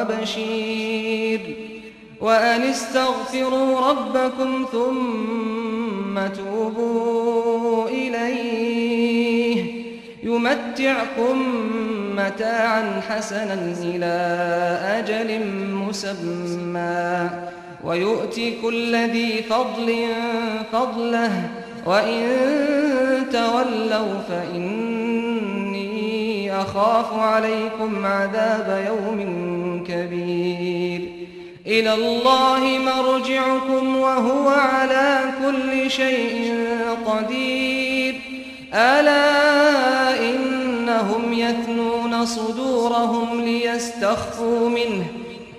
وبشير. وأن استغفروا ربكم ثم توبوا إليه. يمتعكم متاعا حسنا إلى أجل مسمى. ويؤتي كل ذي فضل فضله. وإن تولوا فإني أخاف عليكم عذاب يوم كبير. إلى الله مرجعكم وهو على كل شيء قدير. ألا إنهم يثنون صدورهم ليستخفوا منه.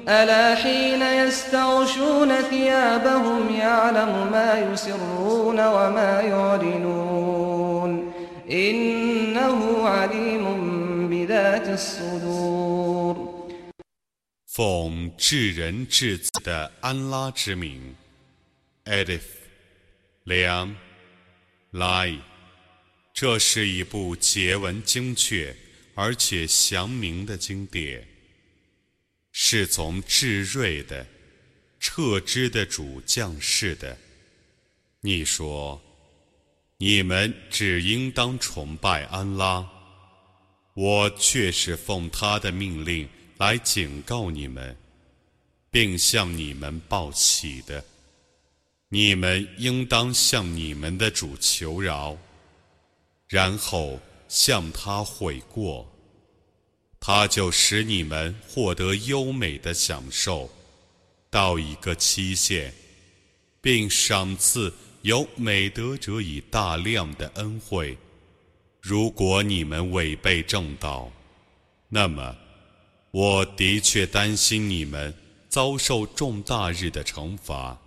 ألا حين يستغشون ثيابهم يعلم ما يسرون وما يعلنون. إنه عليم بذات الصدور 奉至仁至子的安拉之名，Edif，良，来，这是一部结文精确而且详明的经典，是从至睿的、彻知的主降世的。你说，你们只应当崇拜安拉， 我却是奉他的命令。来警告你们，并向你们报喜的。你们应当向你们的主求饶，然后向他悔过，他就使你们获得优美的享受，到一个期限，并赏赐有美德者以大量的恩惠。如果你们违背正道，那么。我的确担心你们遭受重大日的惩罚，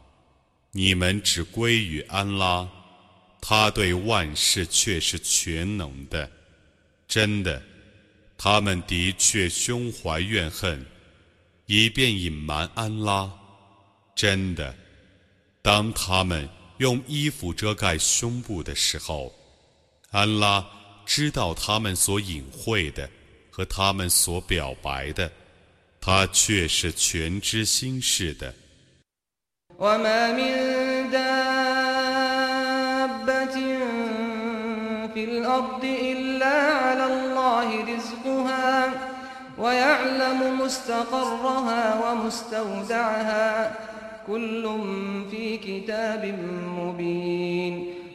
你们只归于安拉，他对万事却是全能的。真的，他们的确胸怀怨恨，以便隐瞒安拉。真的，当他们用衣服遮盖胸部的时候，安拉知道他们所隐晦的。和他们所表白的，他却是全知心事的。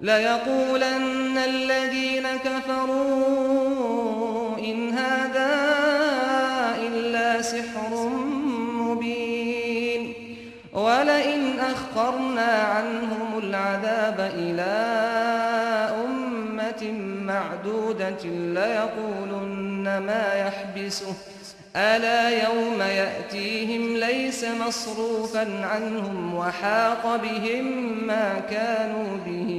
ليقولن الذين كفروا إن هذا إلا سحر مبين ولئن أخرنا عنهم العذاب إلى أمة معدودة ليقولن ما يحبسه ألا يوم يأتيهم ليس مصروفا عنهم وحاق بهم ما كانوا به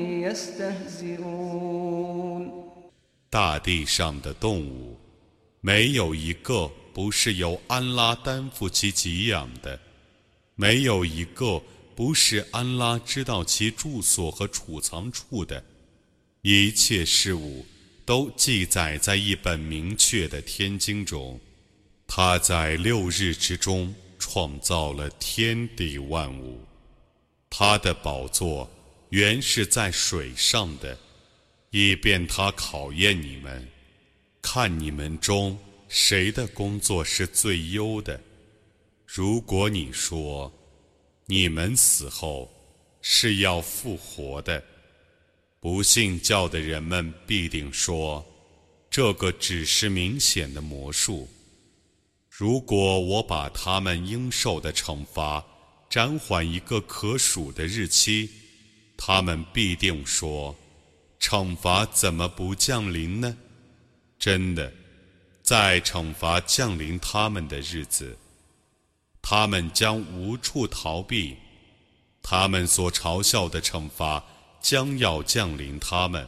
大地上的动物，没有一个不是由安拉担负其给养的，没有一个不是安拉知道其住所和储藏处的。一切事物都记载在一本明确的天经中。 他在六日之中创造了天地万物，他的宝座。原是在水上的，以便他考验你们，看你们中谁的工作是最优的。如果你说你们死后是要复活的。不信教的人们必定说，这个只是明显的魔术。如果我把他们应受的惩罚暂缓一个可数的日期，他们必定说，惩罚怎么不降临呢？真的，在惩罚降临他们的日子，他们将无处逃避，他们所嘲笑的惩罚。将要降临他们。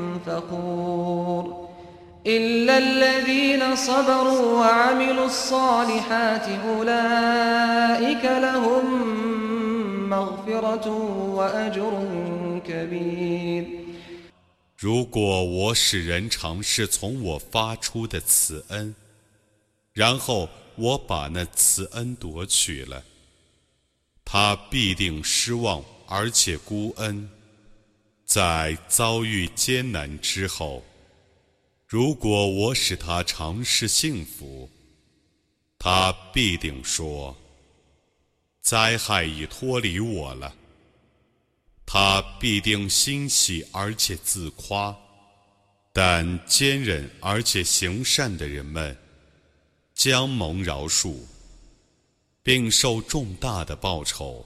فخور إلا الذين صبروا وعملوا الصالحات أولئك لهم مغفرة وأجر كبير 如果我使人尝试从我发出的慈恩，然后我把那慈恩夺取了，他必定失望而且孤恩。 在遭遇艰难之后，如果我使他尝试幸福，他必定说：“灾害已脱离我了。”他必定欣喜而且自夸，但坚忍而且行善的人们将蒙饶恕，并受重大的报酬。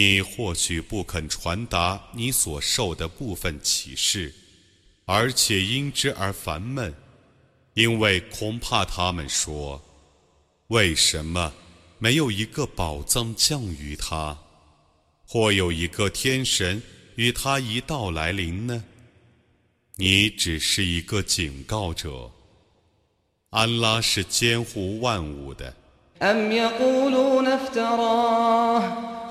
你或许不肯传达你所受的部分启示，而且因之而烦闷，因为恐怕他们说：“为什么没有一个宝藏降于他，或有一个天神与他一道来临呢？”你只是一个警告者。安拉是监护万物的。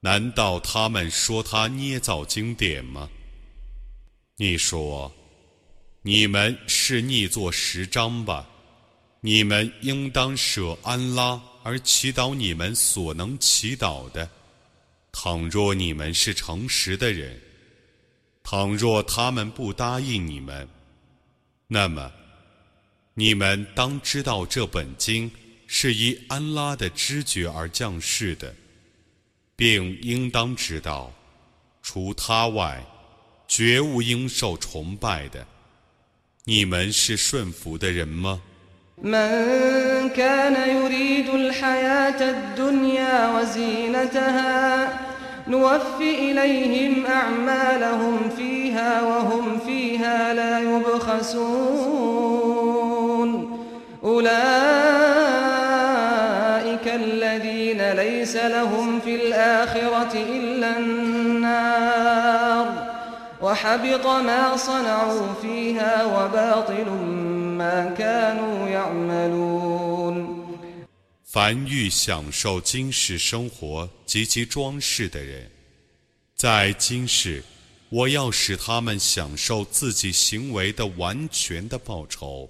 难道他们说他捏造经典吗？你说，你们是逆作十章吧？你们应当舍安拉而祈祷你们所能祈祷的。倘若你们是诚实的人，倘若他们不答应你们，那么。你们当知道，这本经是依安拉的知觉而降世的，并应当知道，除他外，绝无应受崇拜的。你们是顺服的人吗？أولئك الذين ليس لهم في الآخرة إلا النار وحبط ما صنعوا فيها وباطل ما كانوا يعملون 凡欲享受今世生活及其装饰的人，在今世 我要使他们享受自己行为的完全的报酬，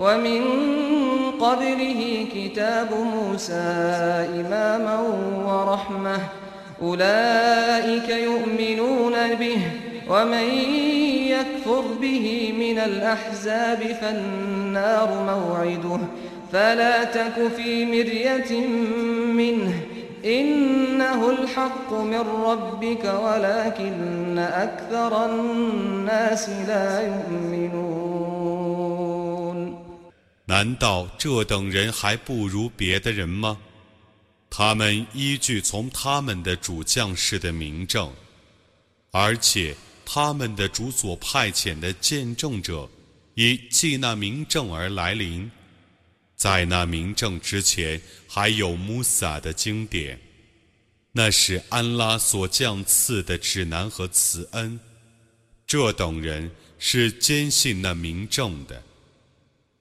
ومن قبله كتاب موسى إماما ورحمة. أولئك يؤمنون به ومن يكفر به من الأحزاب فالنار موعده. فلا تك في مرية منه. 难道这等人还不如别的人吗？他们依据从他们的主将士的名证，而且他们的主所派遣的见证者，以记那名证而来临。在那名证之前，还有穆萨的经典，那是安拉所降赐的指南和慈恩。这等人是坚信那名证的。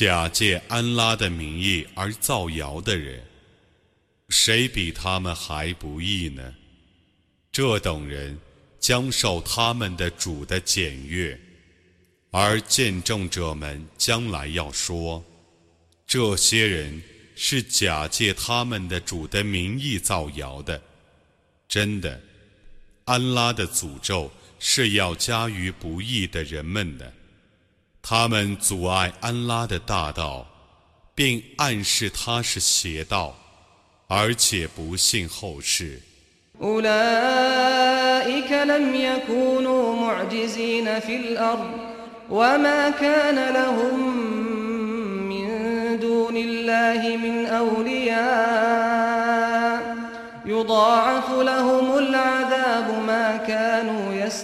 假借安拉的名义而造谣的人，谁比他们还不义呢？这等人将受他们的主的检阅，而见证者们将来要说。这些人是假借他们的主的名义造谣的，真的，安拉的诅咒是要加于不义的人们的。他们阻碍安拉的大道，并暗示他是邪道，而且不信后世。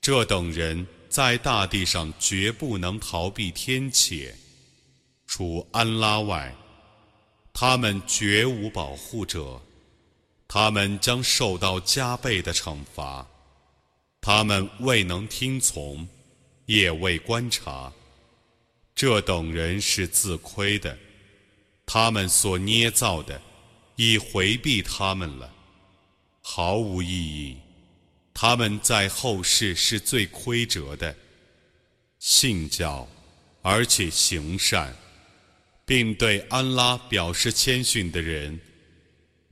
这等人在大地上绝不能逃避天谴，除安拉外。他们绝无保护者，他们将受到加倍的惩罚。他们未能听从，也未观察，这等人是自亏的。他们所捏造的，已回避他们了，毫无意义。他们在后世是最亏折的。信教，而且行善。并对安拉表示谦逊的人，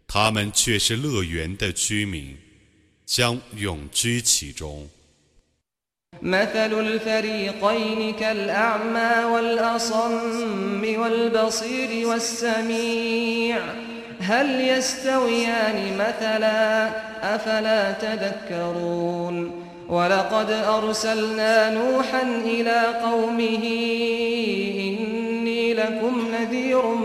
他们却是乐园的居民，将永居其中。 هل يستويان مثلا أفلا تذكرون ولقد أرسلنا نوحا إلى قومه إني لكم نذير مبين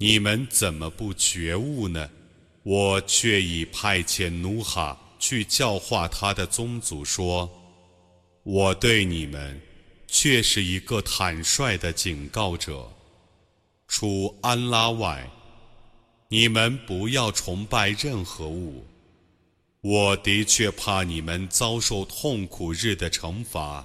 你们怎么不觉悟呢？我却已派遣努哈去教化他的宗族，说：“我对你们却是一个坦率的警告者。除安拉外，你们不要崇拜任何物。我的确怕你们遭受痛苦日的惩罚。”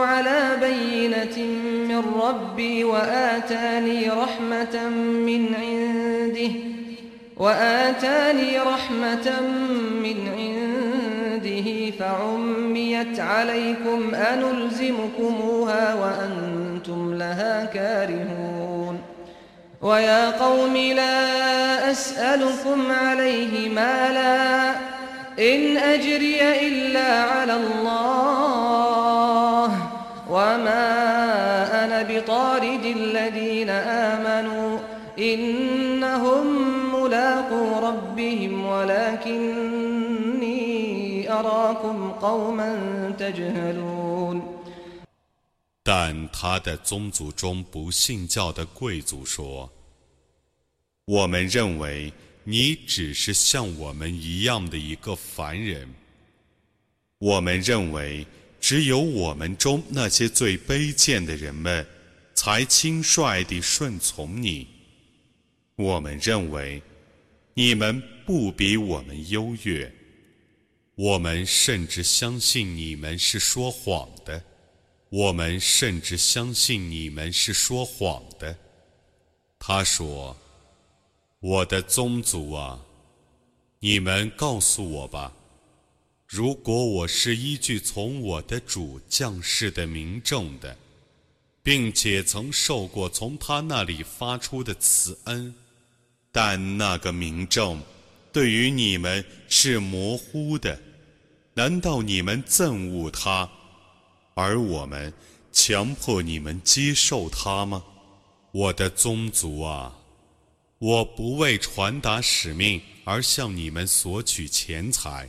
على بينة من ربي وآتاني رحمة من عنده وآتاني رحمة من عنده فعميت عليكم أنلزمكموها وأنتم لها كارهون. ويا قوم لا أسألكم عليه مالا إن أجري إلا على الله. وما أنا بطارد الذين آمنوا إنهم ملاقو ربهم ولكني أراكم قوما تجهلون 但他的宗族中不信教的贵族说：“我们认为你只是像我们一样的一个凡人。我们认为。” 只有我们中那些最卑贱的人们，才轻率地顺从你。我们认为，你们不比我们优越。我们甚至相信你们是说谎的。我们甚至相信你们是说谎的。他说：“我的宗族啊，你们告诉我吧。”如果我是依据从我的主降世的明证的，并且曾受过从他那里发出的慈恩，但那个明证对于你们是模糊的，难道你们憎恶他，而我们强迫你们接受他吗？我的宗族啊，我不为传达使命而向你们索取钱财。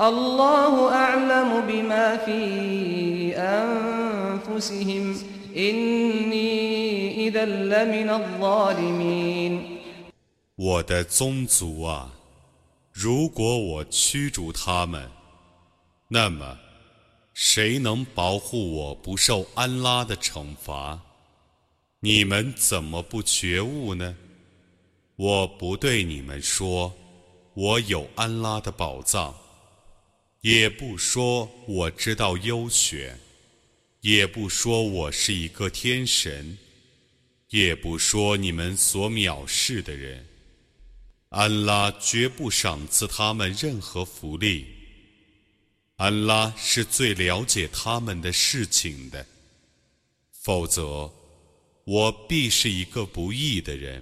الله أعلم بما في 我的宗族啊，如果我驱逐他们，那么谁能保护我不受安拉的惩罚？你们怎么不觉悟呢？我不对你们说，我有安拉的宝藏。 也不说我知道优选，也不说我是一个天神，也不说你们所藐视的人。安拉绝不赏赐他们任何福利。安拉是最了解他们的事情的，否则我必是一个不义的人。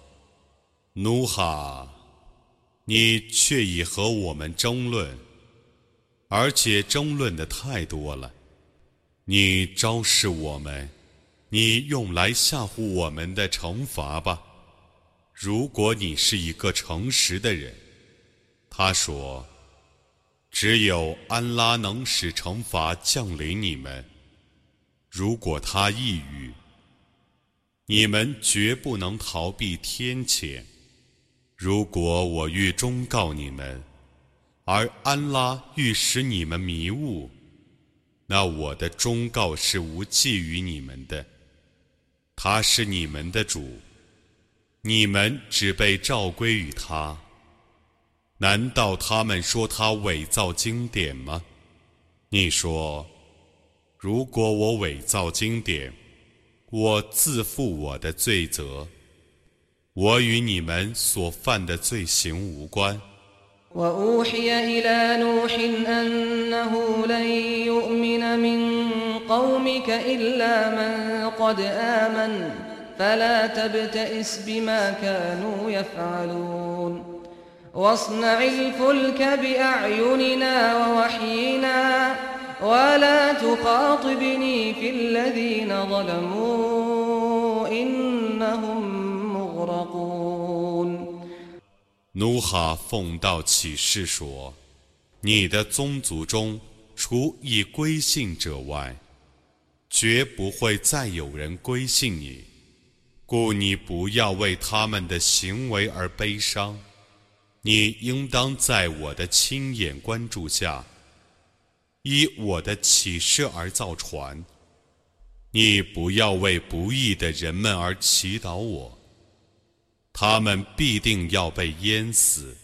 努哈，你却已和我们争论，而且争论的太多了。你昭示我们，你用来吓唬我们的惩罚吧。如果你是一个诚实的人。”他说：“只有安拉能使惩罚降临你们。如果他抑郁，你们绝不能逃避天谴。如果我欲忠告你们，而安拉欲使你们迷雾，那我的忠告是无济于你们的。他是你们的主，你们只被召归于他。”难道他们说他伪造经典吗？你说，如果我伪造经典，我自负我的罪责，我与你们所犯的罪行无关。واصنع الفلك بأعيننا ووحينا ولا تخاطبني في الذين ظلموا إنهم مغرقون 努哈奉道启示说：“你的宗族中，除已归信者外，绝不会再有人归信你，故你不要为他们的行为而悲伤。”你应当在我的亲眼关注下，依我的启示而造船。你不要为不义的人们而祈祷我，他们必定要被淹死。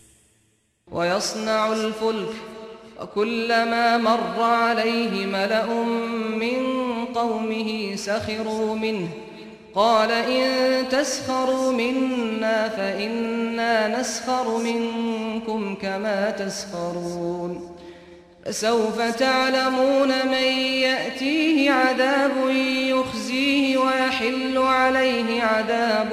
قال إن تسخروا منا فإنا نسخر منكم كما تسخرون فسوف تعلمون من يأتيه عذاب يخزيه ويحل عليه عذاب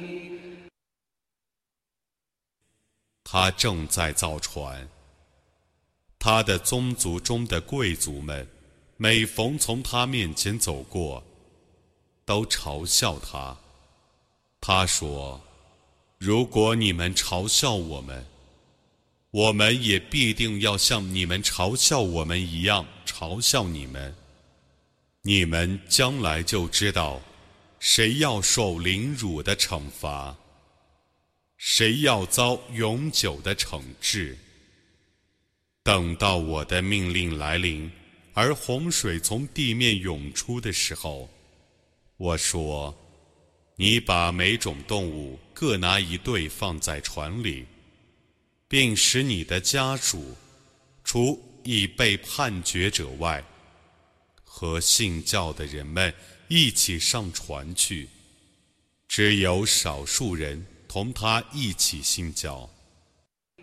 他正在造船，他的宗族中的贵族们，每逢从他面前走过，都嘲笑他。他说：“如果你们嘲笑我们，我们也必定要像你们嘲笑我们一样嘲笑你们。你们将来就知道，谁要受凌辱的惩罚，谁要遭永久的惩治。等到我的命令来临，而洪水从地面涌出的时候，我说：“你把每种动物各拿一对放在船里，并使你的家属，除已被判决者外，和信教的人们一起上船去。只有少数人同他一起信教。”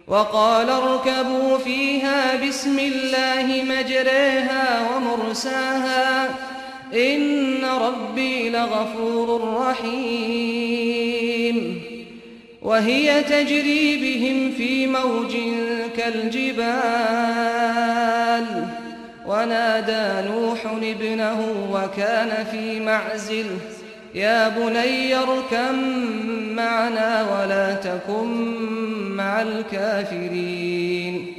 وقال اركبوا فيها بسم الله مجريها ومرساها إن ربي لغفور رحيم وهي تجري بهم في موج كالجبال ونادى نوح ابنه وكان في معزل يا بني اركم معنا ولا تكن مع الكافرين.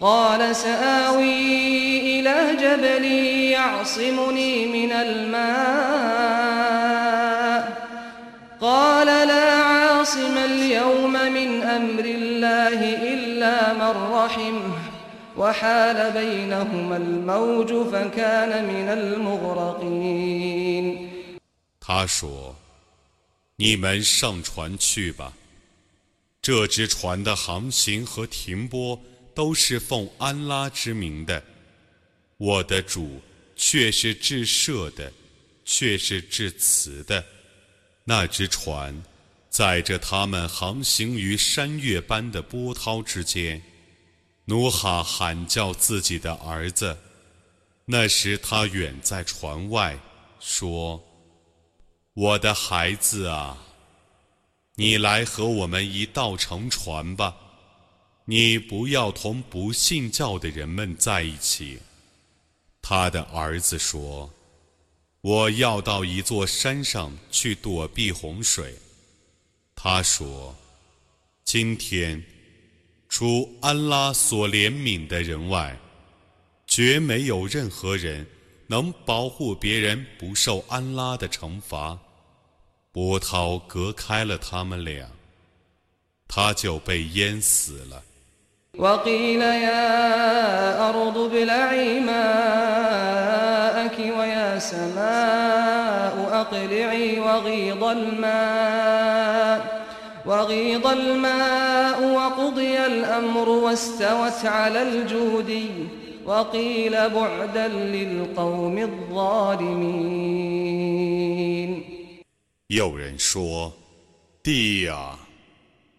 قال سآوي إلى جبل يعصمني من الماء. قال لا عاصم اليوم من أمر الله إلا من رحمه وحال بينهما الموج فكان من المغرقين. 他说：“你们上船去吧。”这只船的航行和停泊都是奉安拉之名的，我的主却是至赦的，却是至慈的。那只船载着他们航行于山岳般的波涛之间。努哈喊叫自己的儿子，那时他远在船外，说：“我的孩子啊！”你来和我们一道乘船吧，你不要同不信教的人们在一起。他的儿子说：“我要到一座山上去躲避洪水。”他说：“今天，除安拉所怜悯的人外，绝没有任何人能保护别人不受安拉的惩罚。”波涛隔开了他们俩，他就被淹死了。وقيل يا أرض ابلعي ماءك ويا سماء أقلعي وغيض الماء وغيض الماء وقضي الأمر واستوت على الجودي وقيل بعدا للقوم الظالمين 有人说：“地啊，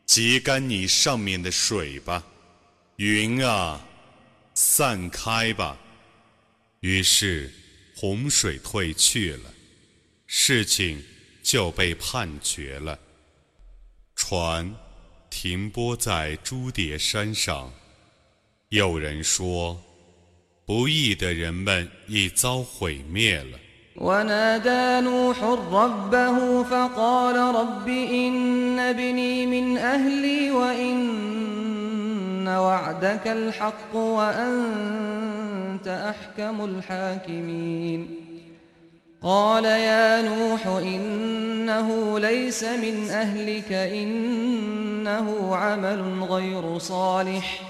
挤干你上面的水吧；云啊，散开吧。”于是洪水退去了，事情就被判决了。船停泊在朱叠山上。有人说：“ 不义的人们已遭毁灭了。” ونادى نوح ربه فقال رب إن ابني من أهلي وإن وعدك الحق وأنت أحكم الحاكمين قال يا نوح إنه ليس من أهلك إنه عمل غير صالح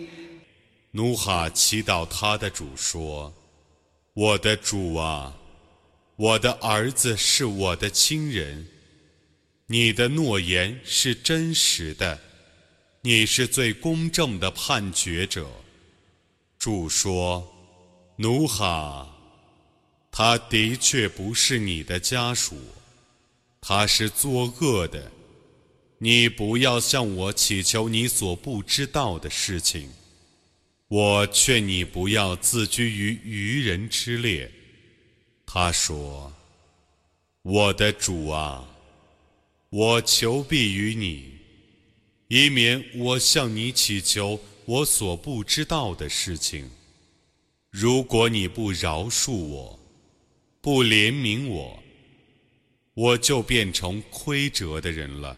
努哈祈祷他的主说：“我的主啊！”我的儿子是我的亲人，你的诺言是真实的，你是最公正的判决者。主说：“努哈，他的确不是你的家属，他是作恶的。你不要向我祈求你所不知道的事情。我劝你不要自居于愚人之列。”他说：“我的主啊，我求庇于你，以免我向你祈求我所不知道的事情。如果你不饶恕我，不怜悯我，我就变成亏折的人了。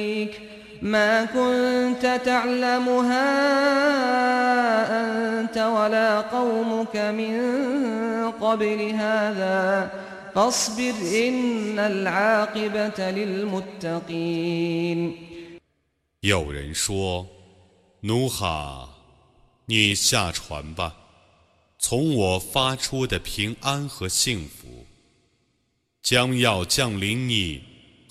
ما كنت تعلمها أنت ولا قومك من قبل هذا فاصبر إن العاقبة للمتقين 有人说：“努哈，你下船吧，从我发出的平安和幸福，将要降临你。”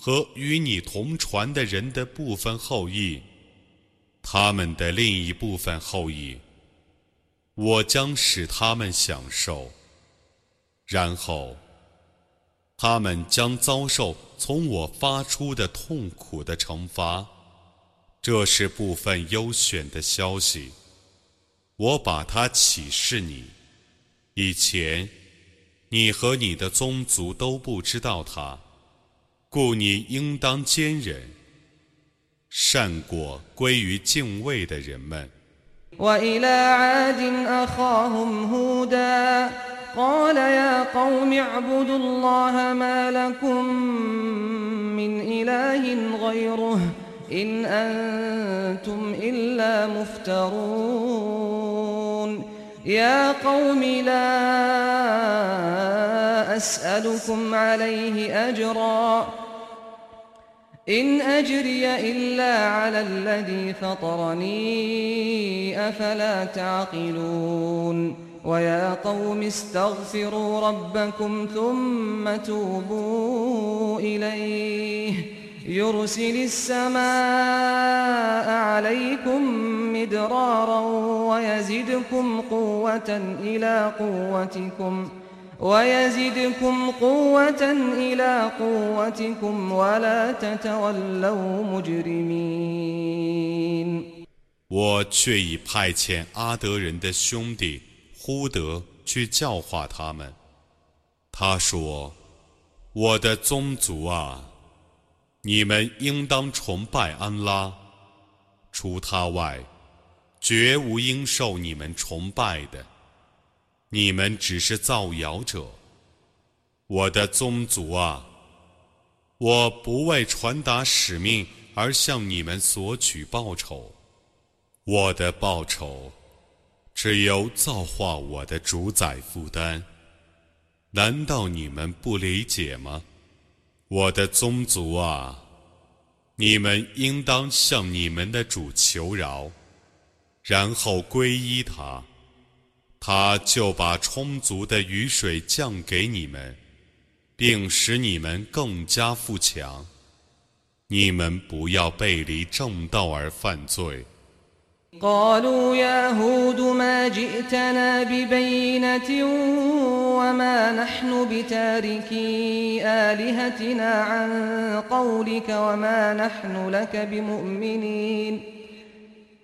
和与你同船的人的部分后裔，他们的另一部分后裔，我将使他们享受，然后他们将遭受从我发出的痛苦的惩罚。这是部分优选的消息，我把它启示你。以前，你和你的宗族都不知道它。故你应当坚忍，善过归于敬畏的人们。وإلى عاد أخاهم هودا قال يا قوم اعبدوا الله ما لكم من إله غيره إن أنتم إلا مفترون يا قوم لا أسألكم عليه أجرا. إن أجري إلا على الذي فطرني أفلا تعقلون. ويا قوم استغفروا ربكم ثم توبوا إليه. يرسل السماء عليكم مدرارا ويزدكم قوة إلى قوتكم ۖ. ويزدكم قوة إلى قوتكم ولا تتولوا مجرمين 我却已派遣阿德人的兄弟呼德去教化他们。他说：“我的宗族啊，你们应当崇拜安拉，除他外，绝无应受你们崇拜的。” 你们只是造谣者，我的宗族啊！我不为传达使命而向你们索取报酬，我的报酬只由造化我的主宰负担。难道你们不理解吗？我的宗族啊！你们应当向你们的主求饶，然后皈依他。他就把充足的雨水降给你们，并使你们更加富强。你们不要背离正道而犯罪。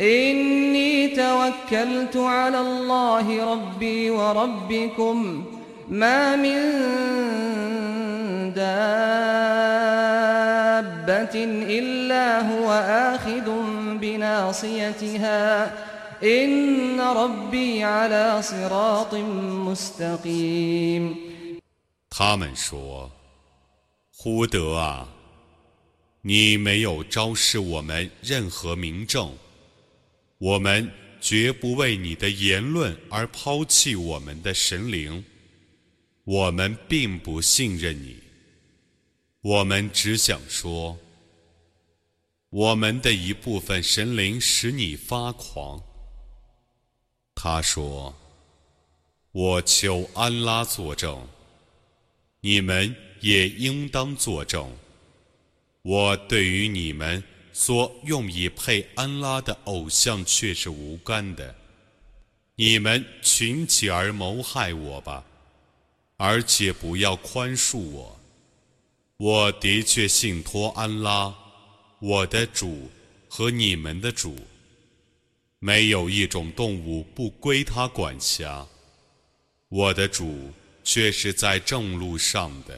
إني توكلت على الله ربي وربكم ما من دابة إلا هو آخذ بناصيتها إن ربي على صراط مستقيم 他们说：“胡德啊，你没有昭示我们任何明证。” 我们绝不为你的言论而抛弃我们的神灵。我们并不信任你，我们只想说，我们的一部分神灵使你发狂。他说：“我求安拉作证，你们也应当作证。我对于你们所用以配安拉的偶像却是无干的。你们群起而谋害我吧，而且不要宽恕我。我的确信托安拉，我的主和你们的主。”没有一种动物不归他管辖，我的主却是在正路上的。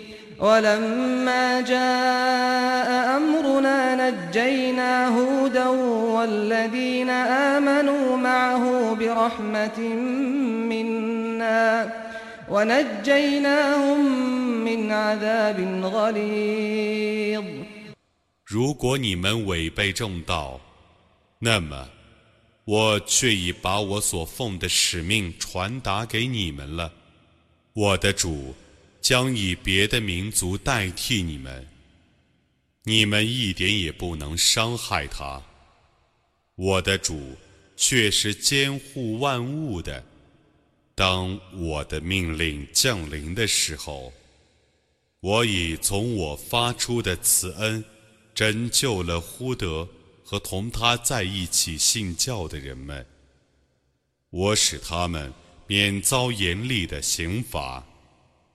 ولما جاء أمرنا نجينا هودا والذين آمنوا معه برحمة منا ونجيناهم من عذاب غليظ 如果你们违背正道，那么我却已把我所奉的使命传达给你们了。我的主 将以别的民族代替你们，你们一点也不能伤害他。我的主却是监护万物的。当我的命令降临的时候，我已从我发出的慈恩拯救了呼德和同他在一起信教的人们。我使他们免遭严厉的刑罚。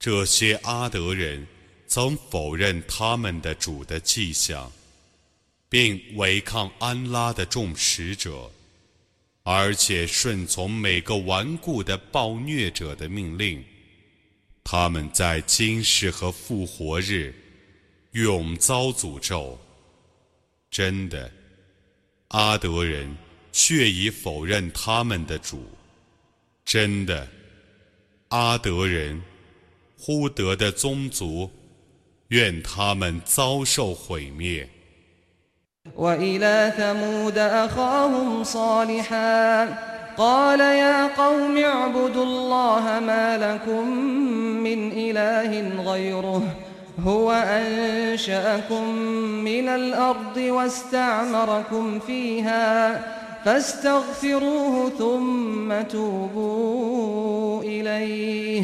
这些阿德人曾否认他们的主的迹象，并违抗安拉的众使者，而且顺从每个顽固的暴虐者的命令。他们在今世和复活日永遭诅咒。真的，阿德人却已否认他们的主。真的，阿德人。呼德的宗族，愿他们遭受毁灭。وإلى ثمود أخاهم صالحا قال يا قوم اعبدوا الله ما لكم من إله غيره هو أنشأكم من الأرض واستعمركم فيها فاستغفروه ثم توبوا إليه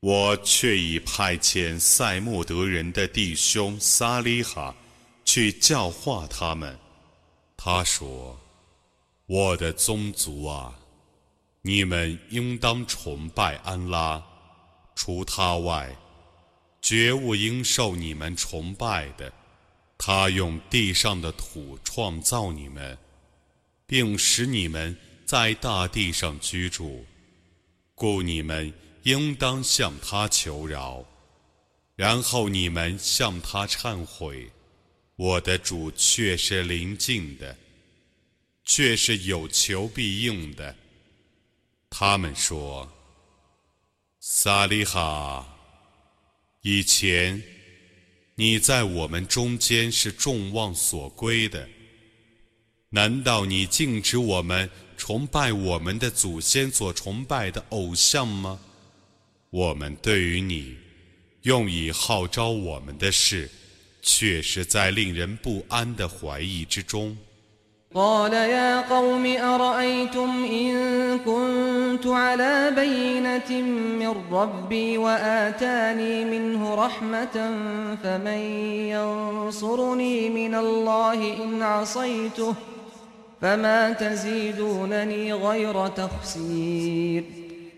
我却已派遣塞莫德人的弟兄萨利哈去教化他们。他说：“我的宗族啊，你们应当崇拜安拉，除他外，绝无应受你们崇拜的。”他用地上的土创造你们，并使你们在大地上居住，故你们应当向他求饶，然后你们向他忏悔。我的主却是临近的，却是有求必应的。他们说：“萨利哈，以前。”你在我们中间是众望所归的。难道你禁止我们崇拜我们的祖先所崇拜的偶像吗？我们对于你用以号召我们的事，却是在令人不安的怀疑之中。قال يا قوم أرأيتم إن كنت على بينة من ربي وآتاني منه رحمة فمن ينصرني من الله إن عصيته فما تزيدونني غير تخسير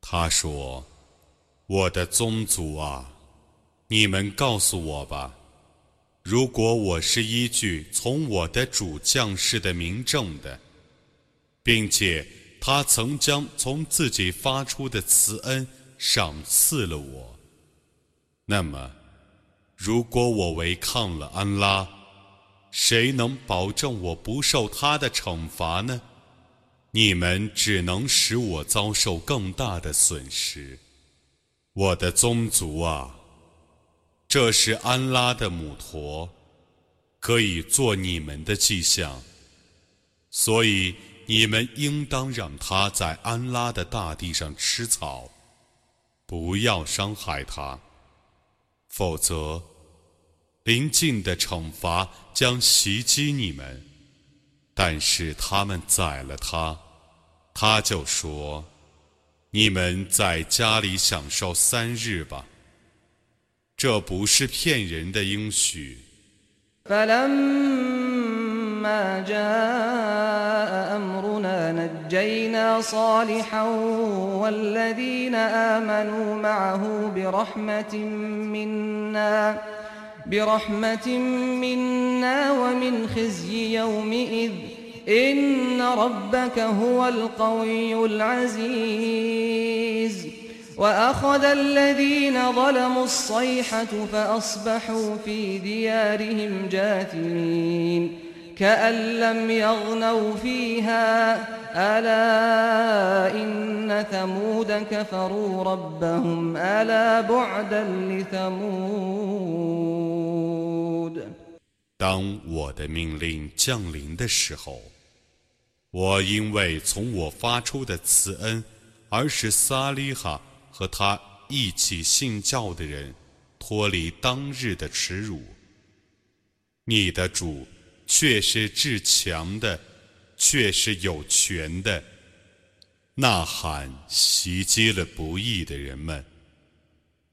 他说我的宗族啊你们告诉我吧如果我是依据从我的主将士的名证的并且他曾将从自己发出的慈恩赏赐了我那么如果我违抗了安拉谁能保证我不受他的惩罚呢？你们只能使我遭受更大的损失，我的宗族啊！这是安拉的母驼，可以做你们的迹象，所以你们应当让它在安拉的大地上吃草，不要伤害它，否则临近的惩罚将袭击你们。但是他们宰了它，他就说：“你们在家里享受三日吧。”这不是骗人的应许。فلما جاء أمرنا نجينا صالحا والذين آمنوا معه برحمة منا برحمة منا ومن خزي يومئذ. إن ربك هو القوي العزيز. وأخذ الذين ظلموا الصيحة فأصبحوا في ديارهم جاثمين. كأن لم يغنوا فيها ألا إن ثمود كفروا ربهم ألا بعدا لثمود 当我的命令降临的时候，我因为从我发出的慈恩，而使撒利哈和他一起信教的人脱离当日的耻辱。你的主 却是至强的，却是有权的。呐喊袭击了不义的人们。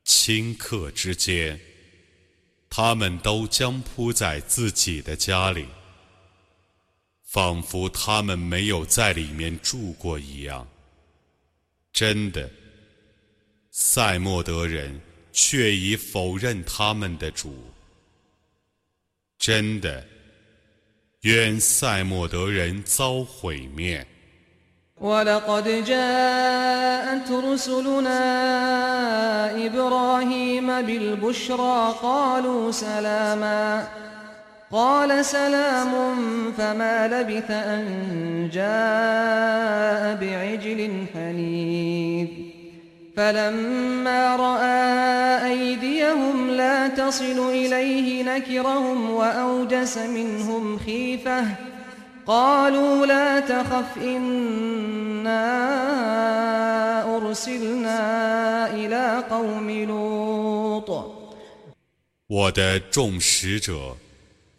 顷刻之间，他们都将扑在自己的家里，仿佛他们没有在里面住过一样。真的。赛莫德人却已否认他们的主。真的，愿赛莫德人遭毁灭。فلما رأى أيديهم لا تصل إليه نكرهم وأوجس منهم خيفة قالوا لا تخف إنا أرسلنا إلى قوم لوط 我的众使者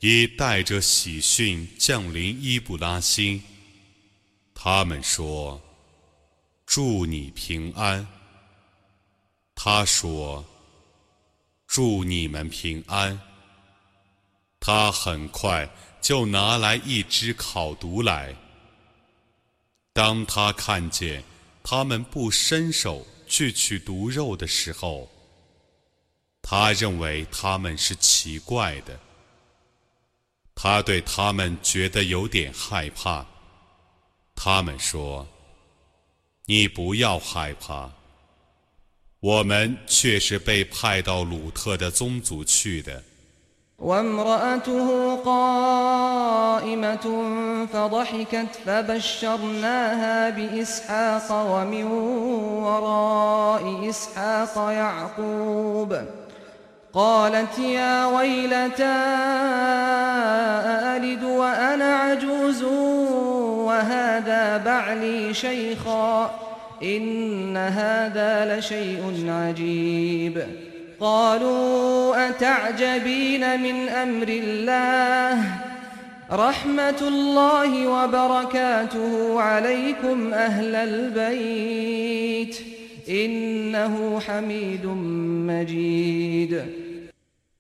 已带着喜讯降临伊布拉欣，他们说：“祝你平安。”他说：“ 祝你们平安。”他很快就拿来一只烤毒来。当他看见他们不伸手去取毒肉的时候，他认为他们是奇怪的，他对他们觉得有点害怕。他们说：“你不要害怕，我们却是被派到鲁特的宗族去的。” وامرأته قائمة فضحكت فبشرناها بإسحاق ومن وراء إسحاق يعقوب قالت يا ويلتى ألد وأنا عجوز وهذا بعلي شيخا إن هذا لشيء عجيب قالوا أتعجبين من أمر الله رحمة الله وبركاته عليكم أهل البيت إنه حميد مجيد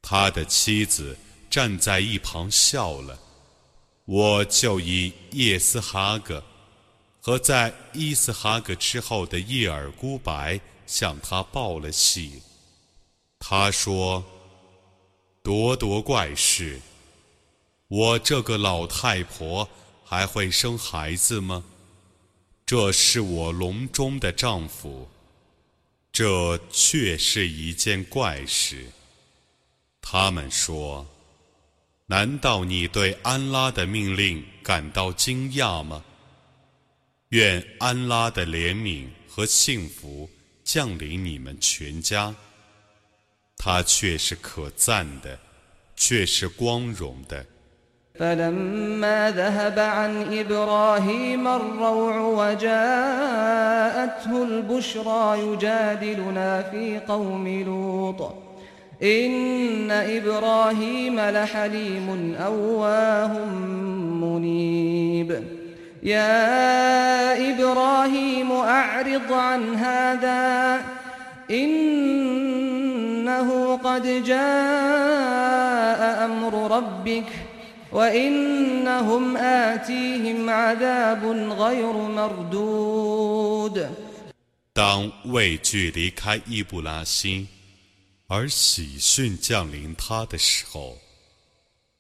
他的妻子站在一旁笑了，我就以叶斯哈格 和在伊斯哈格之后的叶尔孤白向他报了喜。他说：“咄咄怪事！我这个老太婆还会生孩子吗？这是我笼中的丈夫，这确是一件怪事。”他们说：“难道你对安拉的命令感到惊讶吗？”愿安拉的怜悯和幸福降临你们全家。他却是可赞的，却是光荣的。فلما ذهب عن إبراهيم الروع وجاءته البشرى يجادلنا في قوم لوط إن إبراهيم لحليم أواه منيب يا إبراهيم أعرض عن هذا إن إنه قد جاء أمر ربك وإنهم آتيهم عذاب غير مردود 当畏惧离开伊布拉欣，而喜讯降临他的时候，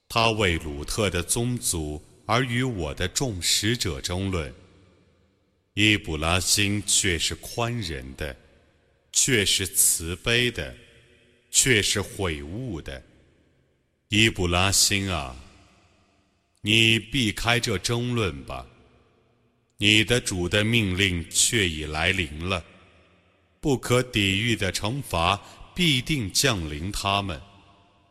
他为鲁特的宗族 而与我的众使者争论。伊布拉欣却是宽仁的，却是慈悲的。却是悔悟的，伊布拉欣啊，你避开这争论吧。你的主的命令却已来临了，不可抵御的惩罚必定降临他们。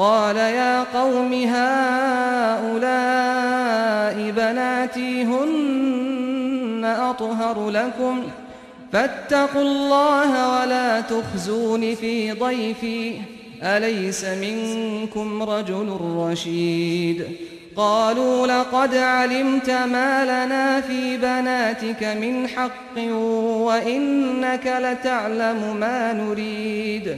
قال يا قوم هؤلاء بناتي هن أطهر لكم ۖ فاتقوا الله ولا تخزون في ضيفي أليس منكم رجل رشيد؟ قالوا لقد علمت ما لنا في بناتك من حق وإنك لتعلم ما نريد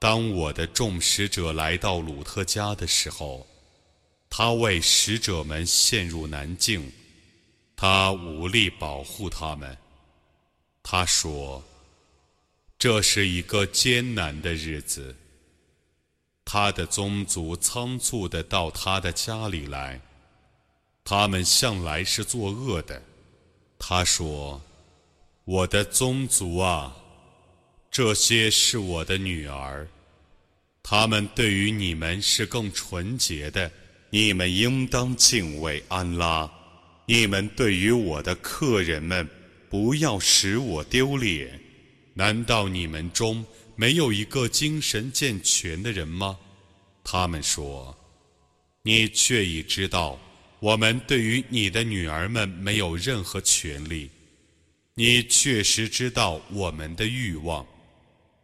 当我的众使者来到鲁特家的时候，他为使者们陷入难境，他无力保护他们。他说：“这是一个艰难的日子。他的宗族仓促地到他的家里来，他们向来是作恶的。”他说：“我的宗族啊，这些是我的女儿，他们对于你们是更纯洁的。你们应当敬畏安拉。你们对于我的客人们。”不要使我丢脸！难道你们中没有一个精神健全的人吗？他们说：“你却已知道，我们对于你的女儿们没有任何权利。你确实知道我们的欲望。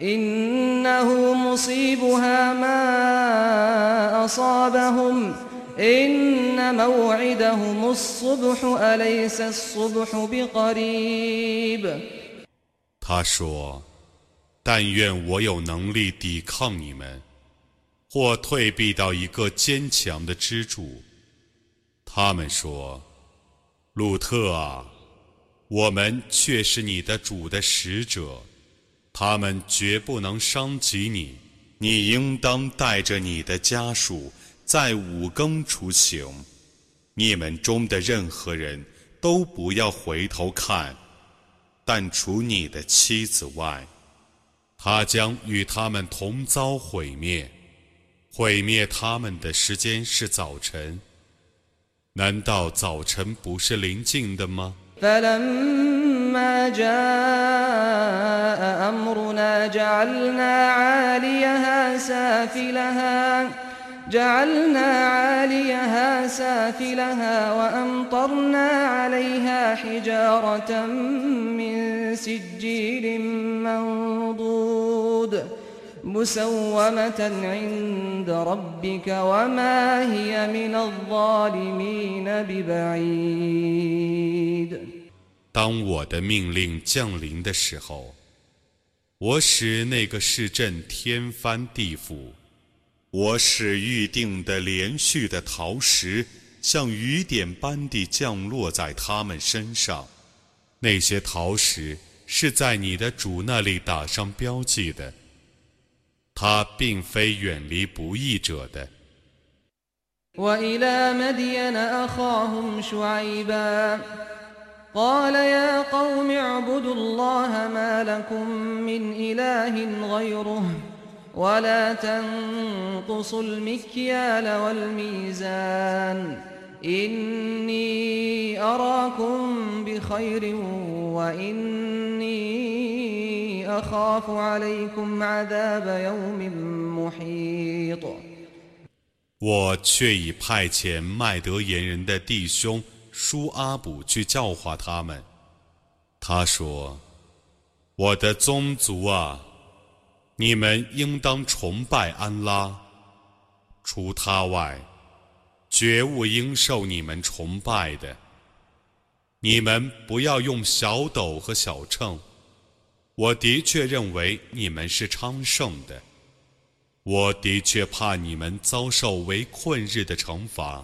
إنه مصيبها ما أصابهم إن موعدهم الصبح أليس الصبح بقريب 他说：“但愿我有能力抵抗你们，或退避到一个坚强的支柱。”他们说：“鲁特啊，我们却是你的主的使者， 他们绝不能伤及你。你应当带着你的家属在五更出行，你们中的任何人都不要回头看。”但除你的妻子外，他将与他们同遭毁灭。毁灭他们的时间是早晨。难道早晨不是临近的吗？جعلنا عاليها سافلها وأمطرنا عليها حجارة من سجيل منضود مسومة عند ربك وما هي من الظالمين ببعيد 当我的命令降临的时候，我使那个市镇天翻地覆。我使预定的连续的陶石像雨点般地降落在他们身上，那些陶石是在你的主那里打上标记的，他并非远离不义者的。ولا تنقصوا المكيال والميزان إني أراكم بخير وإني أخاف عليكم عذاب يوم محيط 我却已派遣麦德言人的弟兄 舒阿卜去教化他们。他说：“我的宗族啊！”你们应当崇拜安拉，除他外，绝无应受你们崇拜的。你们不要用小斗和小秤，我的确认为你们是昌盛的。我的确怕你们遭受为困日的惩罚。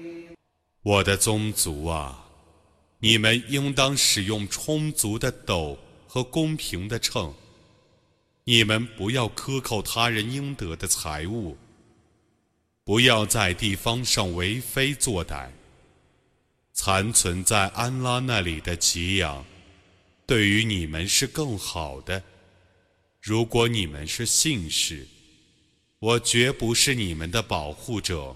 我的宗族啊，你们应当使用充足的斗和公平的秤。你们不要克扣他人应得的财物，不要在地方上为非作歹。残存在安拉那里的给养，对于你们是更好的。如果你们是信士，我绝不是你们的保护者。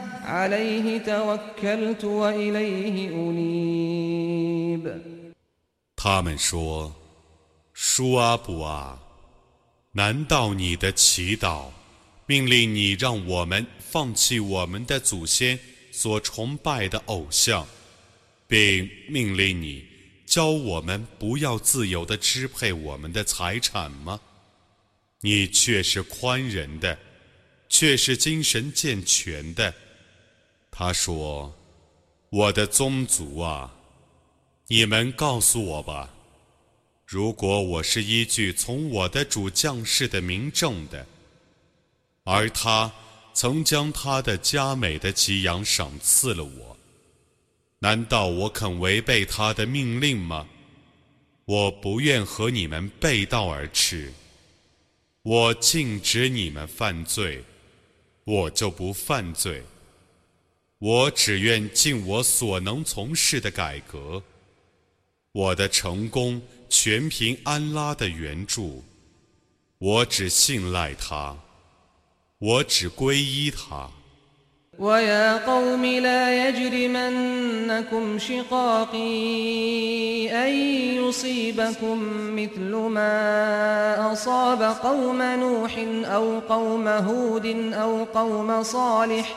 他们说舒阿卜啊难道你的祈祷命令你让我们放弃我们的祖先所崇拜的偶像并命令你教我们不要自由的支配我们的财产吗？你却是宽仁的却是精神健全的他说：“我的宗族啊。”你们告诉我吧，如果我是依据从我的主降世的名证的，而他曾将他的佳美的给养赏赐了我，难道我肯违背他的命令吗？我不愿和你们背道而驰，我禁止你们犯罪，我就不犯罪。我只愿尽我所能从事的改革。我的成功全凭安拉的援助，我只信赖他，我只皈依他。ويا قوم لا يجرمنكم شقاقي أن يصيبكم مثل ما أصاب قوم نوح أو قوم هود أو قوم صالح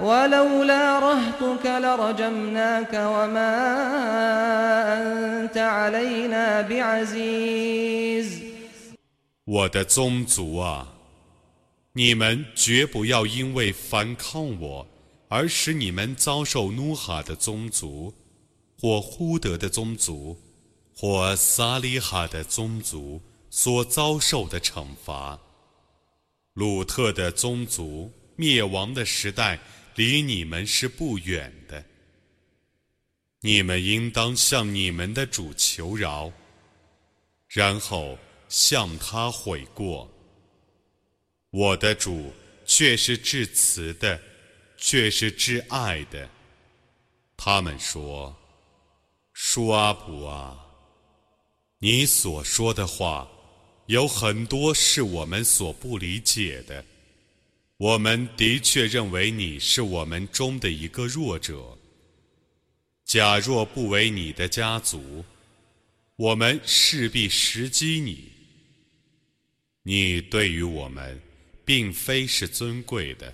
ولولا رهتك لرجمناك وما أنت علينا بعزيز 我的宗族啊，你们绝不要因为反抗我而使你们遭受努哈的宗族，或呼德的宗族，或撒利哈的宗族所遭受的惩罚。鲁特的宗族灭亡的时代。 离你们是不远的，你们应当向你们的主求饶，然后向他悔过。我的主却是至慈的，却是至爱的。他们说：“舒阿卜啊，你所说的话有很多是我们所不理解的。”我们的确认为你是我们中的一个弱者。假若不为你的家族，我们势必袭击你。你对于我们，并非是尊贵的。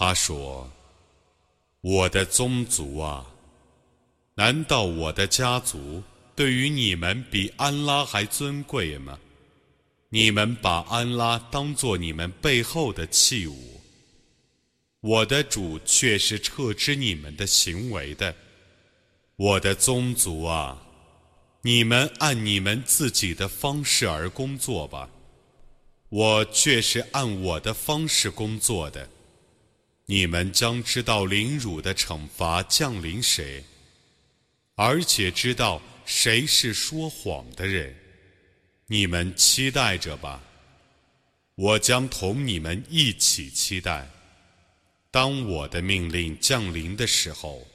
他说：“我的宗族啊，难道我的家族对于你们比安拉还尊贵吗？你们把安拉当作你们背后的器物，我的主却是撤知你们的行为的。我的宗族啊，你们按你们自己的方式而工作吧。”我却是按我的方式工作的。你们将知道凌辱的惩罚降临谁，而且知道谁是说谎的人。你们期待着吧，我将同你们一起期待。当我的命令降临的时候，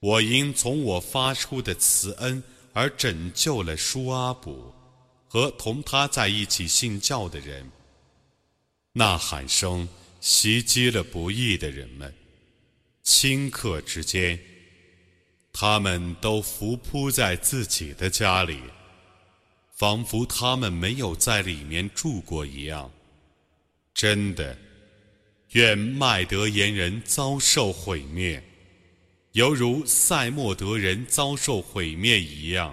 我因从我发出的慈恩而拯救了舒阿卜和同他在一起信教的人。呐喊声。袭击了不义的人们，顷刻之间，他们都伏扑在自己的家里，仿佛他们没有在里面住过一样。真的，愿麦德言人遭受毁灭，犹如塞莫德人遭受毁灭一样。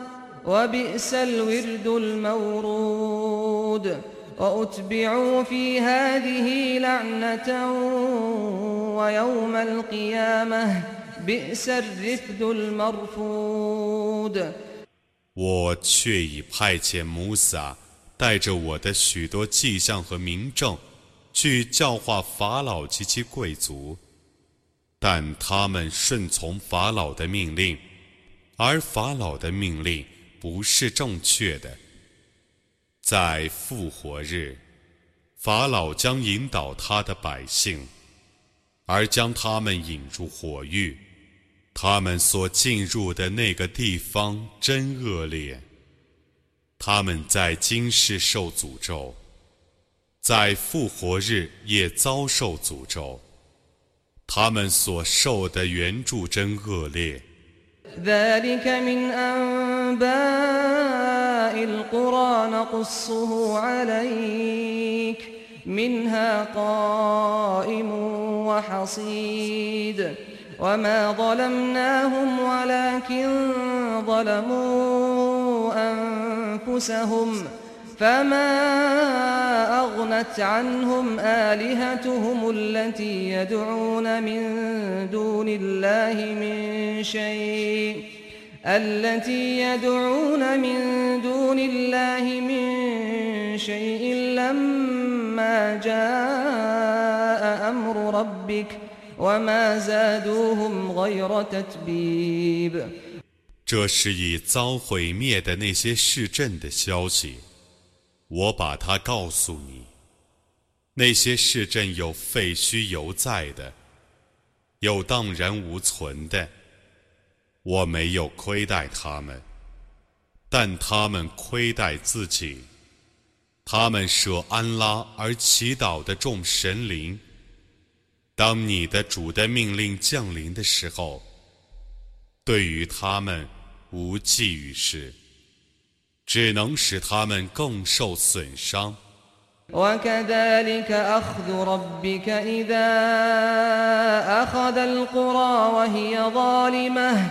وبئس الورد المورود وأتبعوا في هذه لعنة ويوم القيامة بئس الرفد المرفود 我却已派遣穆萨带着我的许多迹象和明证，去教化法老及其贵族，但他们顺从法老的命令，而法老的命令 不是正确的。在复活日，法老将引导他的百姓，而将他们引入火狱。他们所进入的那个地方真恶劣。他们在今世受诅咒，在复活日也遭受诅咒。他们所受的援助真恶劣。أنباء القرى نقصه عليك منها قائم وحصيد. وما ظلمناهم ولكن ظلموا أنفسهم فما أغنت عنهم آلهتهم التي يدعون من دون الله من شيء. التي يدعون من دون الله من شيء لما جاء أمر ربك وما زادوهم غير تتبيب 这是已遭毁灭的那些市镇的消息。我把它告诉你，那些市镇有废墟犹在的，有荡然无存的。 我没有亏待他们，但他们亏待自己。他们舍安拉而祈祷的众神灵。当你的主的命令降临的时候，对于他们无济于事。只能使他们更受损伤。وكذلك أخذ ربك إذا أخذ القرى وهي ظالمة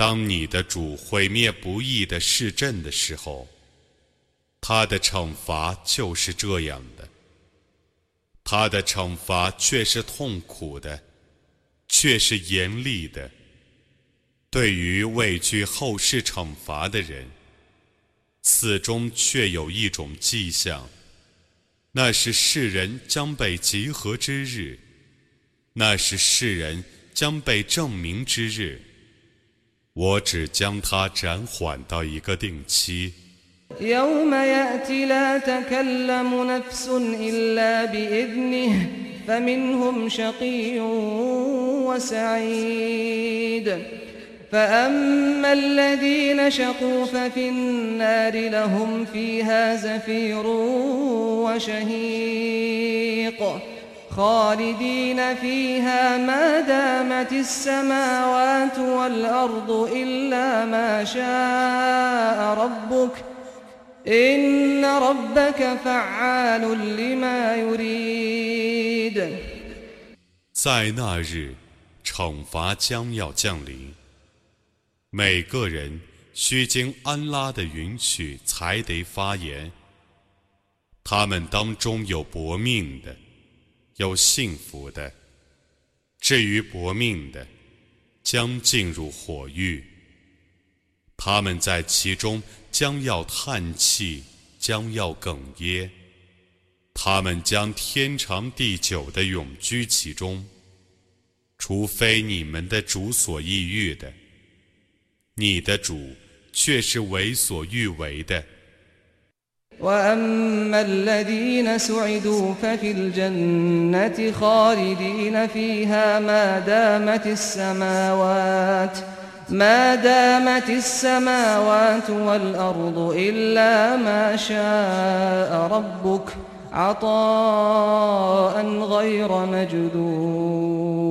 当你的主毁灭不义的市镇的时候，他的惩罚就是这样的。他的惩罚却是痛苦的。却是严厉的。对于畏惧后世惩罚的人，此中却有一种迹象，那是世人将被集合之日，那是世人将被证明之日。我只将它暂缓到一个定期， يوم يأتي لا تكلم نفس إلا بإذنه فمنهم شقي وسعيد فأما الذين شقوا ففي النار لهم فيها زفير وشهيق خالدين فيها ما دامت السماوات والأرض إلا ما شاء ربك إن ربك فعال لما يريد 在那日，惩罚将要降临。每个人需经安拉的允许才得发言。他们当中有薄命的， 有幸福的。至于薄命的，将进入火狱。他们在其中将要叹气，将要哽咽。他们将天长地久的永居其中，除非你们的主所抑郁的。你的主却是为所欲为的。وأما الذين سعدوا ففي الجنة خالدين فيها ما دامت السماوات ما دامت السماوات والأرض إلا ما شاء ربك عطاء غير مجدود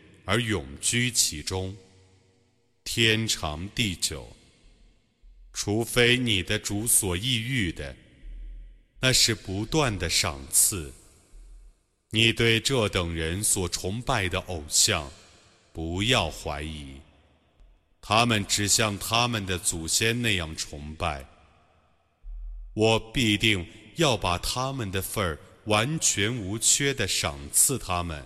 而永居其中。天长地久，除非你的主所抑郁的，那是不断的赏赐。你对这等人所崇拜的偶像，不要怀疑，他们只像他们的祖先那样崇拜。我必定要把他们的份儿完全无缺的赏赐他们。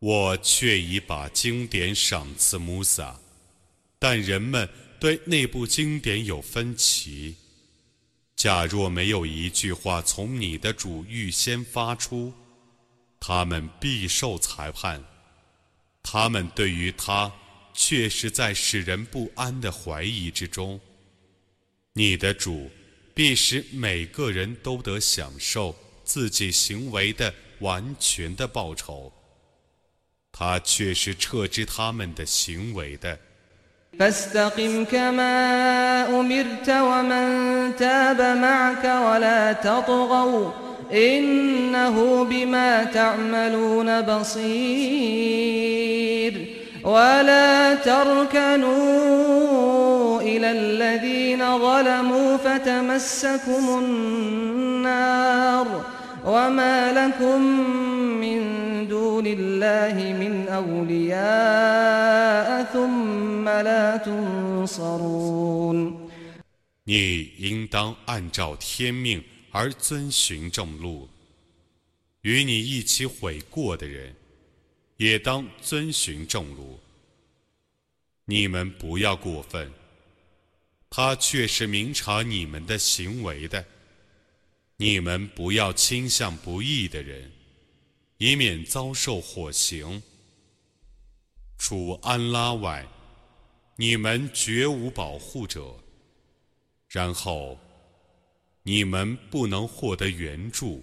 我却已把经典赏赐穆萨，但人们对那部经典有分歧。假若没有一句话从你的主预先发出，他们必受裁判。他们对于他确实在使人不安的怀疑之中。你的主必使每个人都得享受自己行为的完全的报酬。他却是撤知他们的行为的。فاستقم كما أمرت ومن تاب معك ولا تطغوا إنه بما تعملون بصير ولا تركنوا إلى الذين ظلموا فتمسكم النار وما لكم من دون الله من أولياء ثم لا تنصرون 你应当按照天命而遵循正路，与你一起悔过的人，也当遵循正路。你们不要过分，他却是明察你们的行为的。 你们不要倾向不义的人，以免遭受火刑。除安拉外，你们绝无保护者。然后，你们不能获得援助。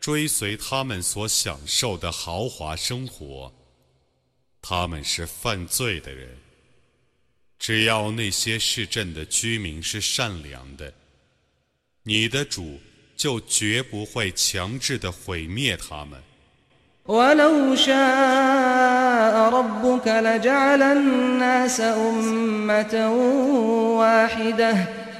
追随他们所享受的豪华生活，他们是犯罪的人。只要那些市镇的居民是善良的，你的主就绝不会强制的毁灭他们。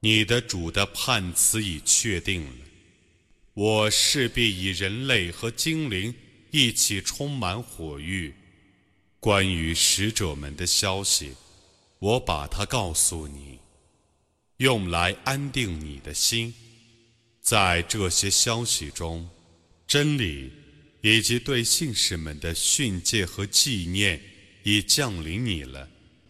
你的主的判词已确定了，我势必以人类和精灵一起充满火域。关于使者们的消息，我把它告诉你，用来安定你的心。在这些消息中，真理以及对信士们的训诫和纪念已降临你了。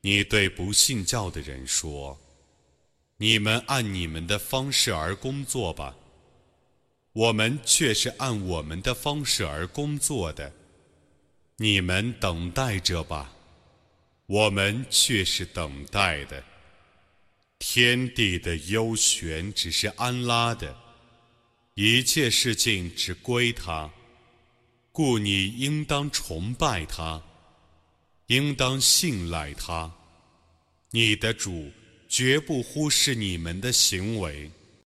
你对不信教的人说：“你们按你们的方式而工作吧，我们却是按我们的方式而工作的，你们等待着吧。”我们却是等待的。天地的幽玄只是安拉的，一切事情只归他，故你应当崇拜他，应当信赖他。你的主绝不忽视你们的行为。